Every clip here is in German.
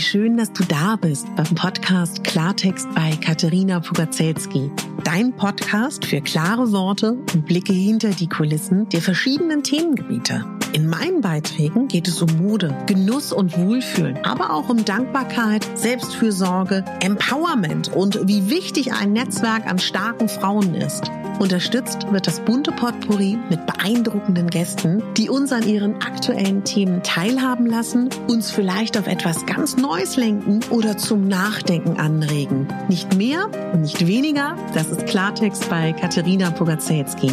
Wie schön, dass du da bist beim Podcast Klartext bei Katharina Pugacelski. Dein Podcast für klare Worte und Blicke hinter die Kulissen der verschiedenen Themengebiete. In meinen Beiträgen geht es um Mode, Genuss und Wohlfühlen, aber auch um Dankbarkeit, Selbstfürsorge, Empowerment und wie wichtig ein Netzwerk an starken Frauen ist. Unterstützt wird das bunte Potpourri mit beeindruckenden Gästen, die uns an ihren aktuellen Themen teilhaben lassen, uns vielleicht auf etwas ganz Neues lenken oder zum Nachdenken anregen. Nicht mehr und nicht weniger, das ist Klartext bei Katharina Pogacelski.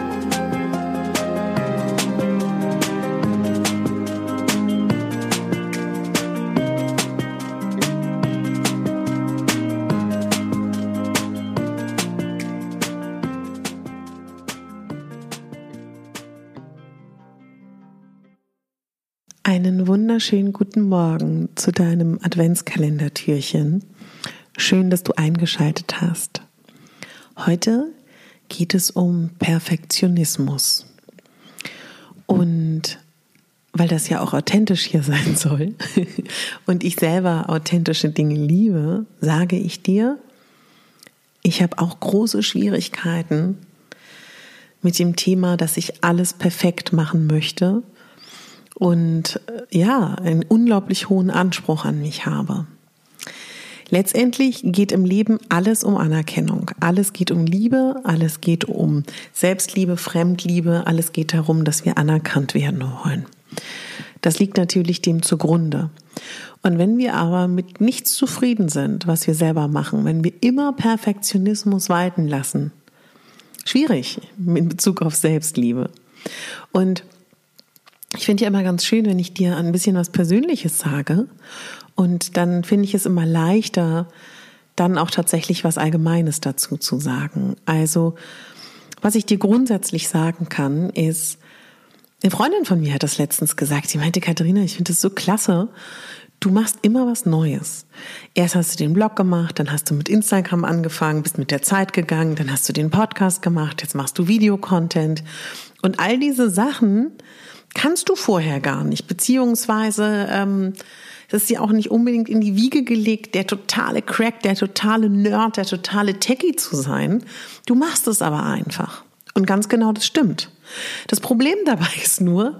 Einen wunderschönen guten Morgen zu deinem Adventskalendertürchen. Schön, dass du eingeschaltet hast. Heute geht es um Perfektionismus. Und weil das ja auch authentisch hier sein soll und ich selber authentische Dinge liebe, sage ich dir, ich habe auch große Schwierigkeiten mit dem Thema, dass ich alles perfekt machen möchte und äh, ja, einen unglaublich hohen Anspruch an mich habe. Letztendlich geht im Leben alles um Anerkennung. Alles geht um Liebe, alles geht um Selbstliebe, Fremdliebe, alles geht darum, dass wir anerkannt werden wollen. Das liegt natürlich dem zugrunde. Und wenn wir aber mit nichts zufrieden sind, was wir selber machen, wenn wir immer Perfektionismus walten lassen, schwierig in Bezug auf Selbstliebe. Und ich finde ja immer ganz schön, wenn ich dir ein bisschen was Persönliches sage. Und dann finde ich es immer leichter, dann auch tatsächlich was Allgemeines dazu zu sagen. Also, was ich dir grundsätzlich sagen kann, ist, eine Freundin von mir hat das letztens gesagt. Sie meinte, Katharina, ich finde das so klasse. Du machst immer was Neues. Erst hast du den Blog gemacht, dann hast du mit Instagram angefangen, bist mit der Zeit gegangen, dann hast du den Podcast gemacht, jetzt machst du Videocontent. Und all diese Sachen, kannst du vorher gar nicht, beziehungsweise ähm, das ist ja auch nicht unbedingt in die Wiege gelegt, der totale Crack, der totale Nerd, der totale Techie zu sein. Du machst es aber einfach. Und ganz genau, das stimmt. Das Problem dabei ist nur,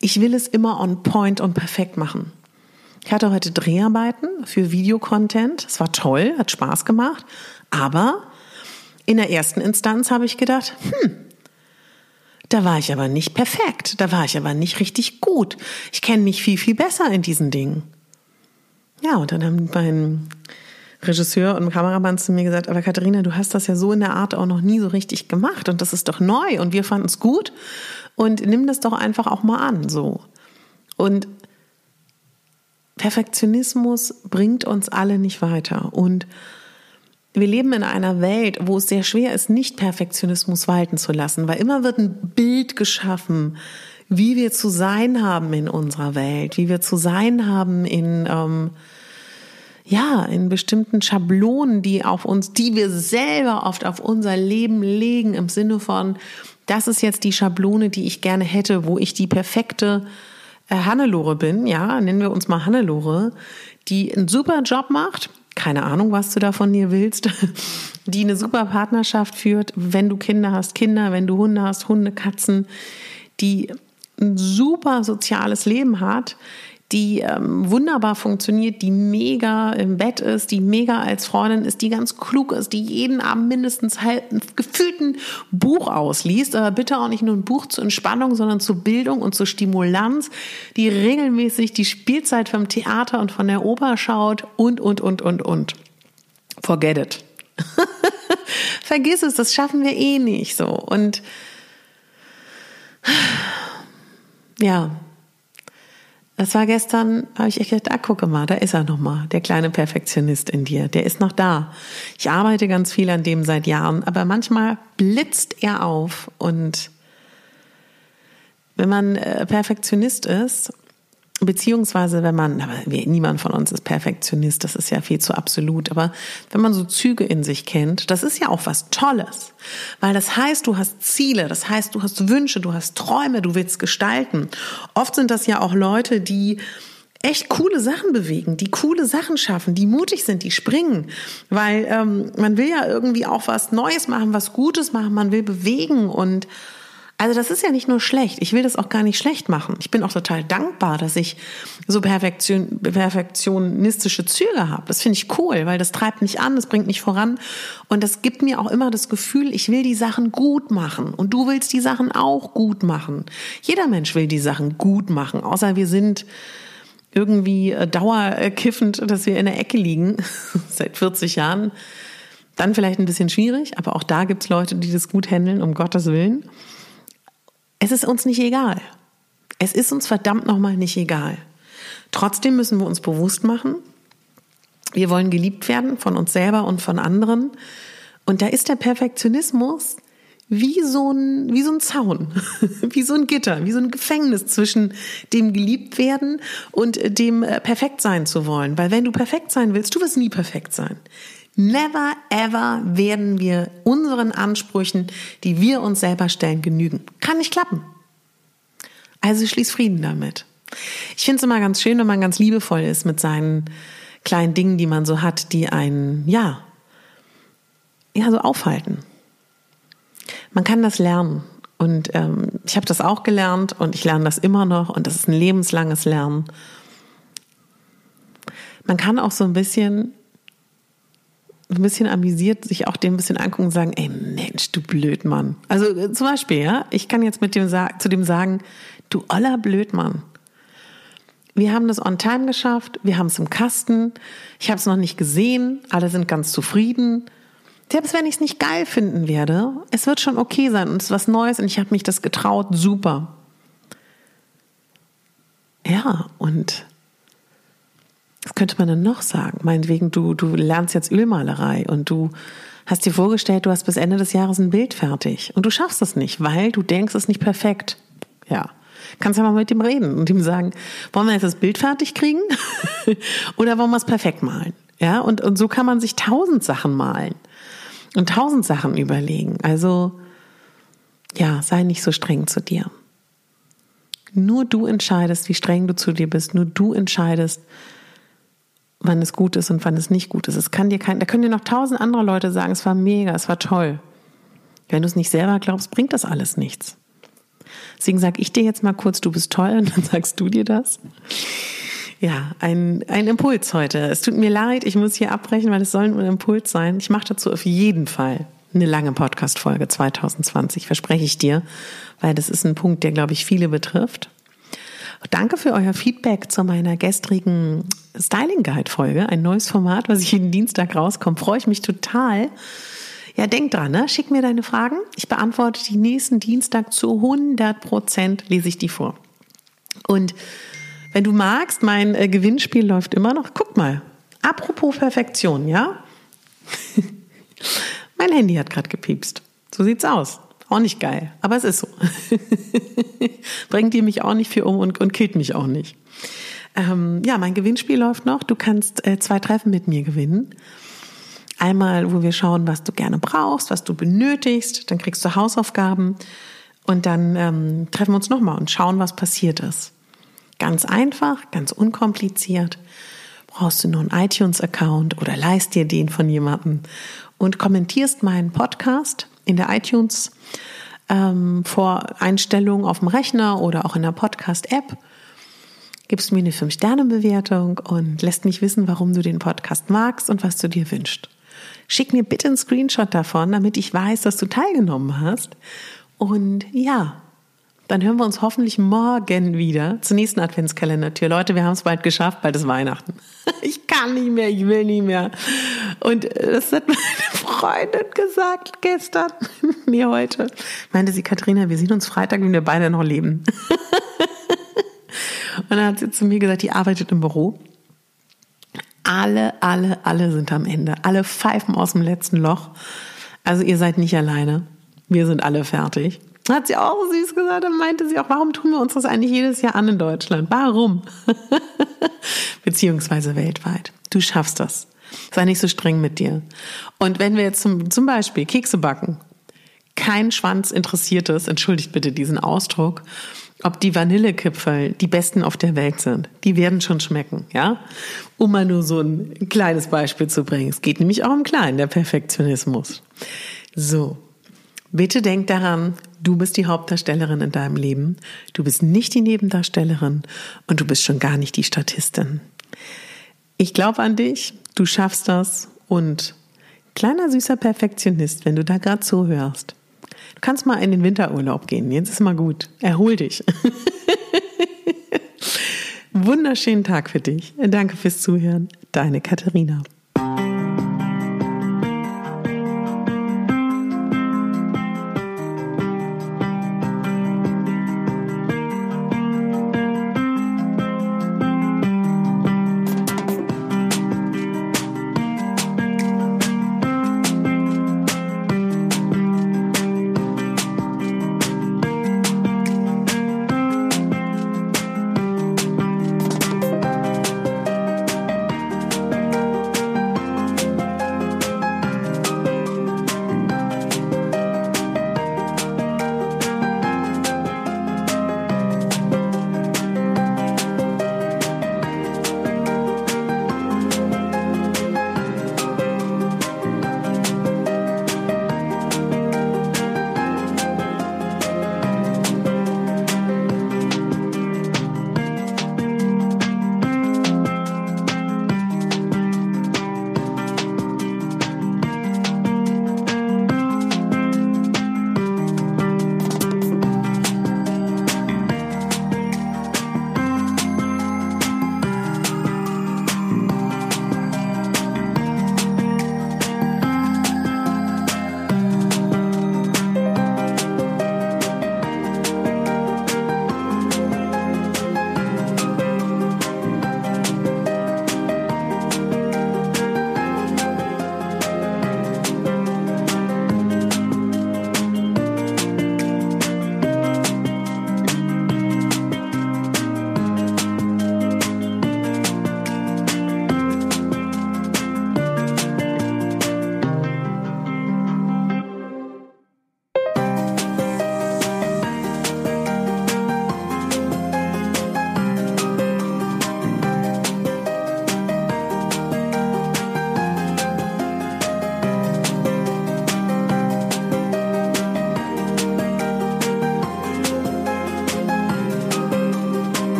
ich will es immer on point und perfekt machen. Ich hatte heute Dreharbeiten für Videocontent. Es war toll, hat Spaß gemacht. Aber in der ersten Instanz habe ich gedacht, hm, da war ich aber nicht perfekt, da war ich aber nicht richtig gut. Ich kenne mich viel, viel besser in diesen Dingen. Ja, und dann haben mein Regisseur und Kameramann zu mir gesagt, aber Katharina, du hast das ja so in der Art auch noch nie so richtig gemacht und das ist doch neu und wir fanden es gut und nimm das doch einfach auch mal an, so. Und Perfektionismus bringt uns alle nicht weiter und wir leben in einer Welt, wo es sehr schwer ist, nicht Perfektionismus walten zu lassen, weil immer wird ein Bild geschaffen, wie wir zu sein haben in unserer Welt, wie wir zu sein haben in ähm, ja in bestimmten Schablonen, die auf uns, die wir selber oft auf unser Leben legen, im Sinne von, das ist jetzt die Schablone, die ich gerne hätte, wo ich die perfekte äh, Hannelore bin, ja, nennen wir uns mal Hannelore, die einen super Job macht, keine Ahnung, was du da von dir willst, die eine super Partnerschaft führt, wenn du Kinder hast, Kinder, wenn du Hunde hast, Hunde, Katzen, die ein super soziales Leben hat, die ähm, wunderbar funktioniert, die mega im Bett ist, die mega als Freundin ist, die ganz klug ist, die jeden Abend mindestens halt ein gefühlten Buch ausliest, aber bitte auch nicht nur ein Buch zur Entspannung, sondern zur Bildung und zur Stimulanz, die regelmäßig die Spielzeit vom Theater und von der Oper schaut und, und, und, und, und. Forget it. Vergiss es, das schaffen wir eh nicht so. Und ja, das war gestern, habe ich echt gedacht, ah, gucke mal, da ist er nochmal, der kleine Perfektionist in dir, der ist noch da. Ich arbeite ganz viel an dem seit Jahren, aber manchmal blitzt er auf und wenn man äh, Perfektionist ist, beziehungsweise wenn man, aber niemand von uns ist Perfektionist, das ist ja viel zu absolut, aber wenn man so Züge in sich kennt, das ist ja auch was Tolles, weil das heißt, du hast Ziele, das heißt, du hast Wünsche, du hast Träume, du willst gestalten. Oft sind das ja auch Leute, die echt coole Sachen bewegen, die coole Sachen schaffen, die mutig sind, die springen, weil ähm, man will ja irgendwie auch was Neues machen, was Gutes machen, man will bewegen und also das ist ja nicht nur schlecht. Ich will das auch gar nicht schlecht machen. Ich bin auch total dankbar, dass ich so Perfektion, perfektionistische Züge habe. Das finde ich cool, weil das treibt mich an, das bringt mich voran und das gibt mir auch immer das Gefühl, ich will die Sachen gut machen und du willst die Sachen auch gut machen. Jeder Mensch will die Sachen gut machen, außer wir sind irgendwie äh, dauerkiffend, dass wir in der Ecke liegen seit 40 Jahren. Dann vielleicht ein bisschen schwierig, aber auch da gibt es Leute, die das gut handeln, um Gottes Willen. Es ist uns nicht egal. Es ist uns verdammt nochmal nicht egal. Trotzdem müssen wir uns bewusst machen, wir wollen geliebt werden von uns selber und von anderen. Und da ist der Perfektionismus wie so ein, wie so ein Zaun, wie so ein Gitter, wie so ein Gefängnis zwischen dem geliebt werden und dem äh, perfekt sein zu wollen. Weil wenn du perfekt sein willst, du wirst nie perfekt sein. Never ever werden wir unseren Ansprüchen, die wir uns selber stellen, genügen. Kann nicht klappen. Also schließ Frieden damit. Ich finde es immer ganz schön, wenn man ganz liebevoll ist mit seinen kleinen Dingen, die man so hat, die einen, ja, ja, so aufhalten. Man kann das lernen. Und ähm, ich habe das auch gelernt und ich lerne das immer noch und das ist ein lebenslanges Lernen. Man kann auch so ein bisschen ein bisschen amüsiert sich auch dem ein bisschen angucken und sagen, ey Mensch, du Blödmann. Also äh, zum Beispiel, ja, ich kann jetzt mit dem zu dem sagen, du oller Blödmann. Wir haben das on time geschafft, wir haben es im Kasten, ich habe es noch nicht gesehen, alle sind ganz zufrieden. Selbst wenn ich es nicht geil finden werde, es wird schon okay sein und es ist was Neues und ich habe mich das getraut, super. Ja, und was könnte man denn noch sagen? Meinetwegen, du, du lernst jetzt Ölmalerei und du hast dir vorgestellt, du hast bis Ende des Jahres ein Bild fertig und du schaffst es nicht, weil du denkst, es ist nicht perfekt. Ja. Kannst ja mal mit ihm reden und ihm sagen, wollen wir jetzt das Bild fertig kriegen oder wollen wir es perfekt malen? Ja, und, und so kann man sich tausend Sachen malen und tausend Sachen überlegen. Also, ja, sei nicht so streng zu dir. Nur du entscheidest, wie streng du zu dir bist. Nur du entscheidest, wann es gut ist und wann es nicht gut ist. Es kann dir kein, da können dir noch tausend andere Leute sagen, es war mega, es war toll. Wenn du es nicht selber glaubst, bringt das alles nichts. Deswegen sage ich dir jetzt mal kurz, du bist toll und dann sagst du dir das. Ja, ein, ein Impuls heute. Es tut mir leid, ich muss hier abbrechen, weil es soll ein Impuls sein. Ich mache dazu auf jeden Fall eine lange Podcast-Folge 2020, verspreche ich dir, weil das ist ein Punkt, der, glaube ich, viele betrifft. Danke für euer Feedback zu meiner gestrigen Styling Guide Folge. Ein neues Format, was ich jeden Dienstag rauskommt. Freue ich mich total. Ja, denk dran, ne? schick mir deine Fragen. Ich beantworte die nächsten Dienstag zu 100 Prozent, lese ich die vor. Und wenn du magst, mein äh, Gewinnspiel läuft immer noch. Guck mal. Apropos Perfektion, ja? mein Handy hat gerade gepiepst. So sieht's aus. Auch nicht geil, aber es ist so. Bringt ihr mich auch nicht viel um und, und killt mich auch nicht. Ähm, ja, mein Gewinnspiel läuft noch. Du kannst äh, zwei Treffen mit mir gewinnen. Einmal, wo wir schauen, was du gerne brauchst, was du benötigst. Dann kriegst du Hausaufgaben und dann ähm, treffen wir uns nochmal und schauen, was passiert ist. Ganz einfach, ganz unkompliziert. Brauchst du nur einen iTunes-Account oder leist dir den von jemandem und kommentierst meinen Podcast in der iTunes ähm, Voreinstellung auf dem Rechner oder auch in der Podcast-App. Gibst mir eine 5-Sterne-Bewertung und lässt mich wissen, warum du den Podcast magst und was du dir wünschst. Schick mir bitte einen Screenshot davon, damit ich weiß, dass du teilgenommen hast. Und ja, dann hören wir uns hoffentlich morgen wieder zur nächsten Adventskalendertür. Leute, wir haben es bald geschafft, bald ist Weihnachten. Ich kann nicht mehr, ich will nicht mehr. Und das hat Freundin gesagt gestern, mir heute. Meinte sie, Katharina, wir sehen uns Freitag, wenn wir beide noch leben. Und dann hat sie zu mir gesagt, die arbeitet im Büro. Alle, alle, alle sind am Ende. Alle pfeifen aus dem letzten Loch. Also ihr seid nicht alleine. Wir sind alle fertig. Hat sie auch süß gesagt. Dann meinte sie auch, warum tun wir uns das eigentlich jedes Jahr an in Deutschland? Warum? Beziehungsweise weltweit. Du schaffst das. Sei nicht so streng mit dir. Und wenn wir jetzt zum, zum Beispiel Kekse backen, kein Schwanz interessiert es, entschuldigt bitte diesen Ausdruck, ob die Vanillekipferl die besten auf der Welt sind. Die werden schon schmecken, ja? Um mal nur so ein kleines Beispiel zu bringen. Es geht nämlich auch im Kleinen, der Perfektionismus. So. Bitte denk daran, du bist die Hauptdarstellerin in deinem Leben. Du bist nicht die Nebendarstellerin und du bist schon gar nicht die Statistin. Ich glaube an dich, du schaffst das und kleiner süßer Perfektionist, wenn du da gerade zuhörst. Du kannst mal in den Winterurlaub gehen. Jetzt ist mal gut. Erhol dich. Wunderschönen Tag für dich. Danke fürs Zuhören. Deine Katharina.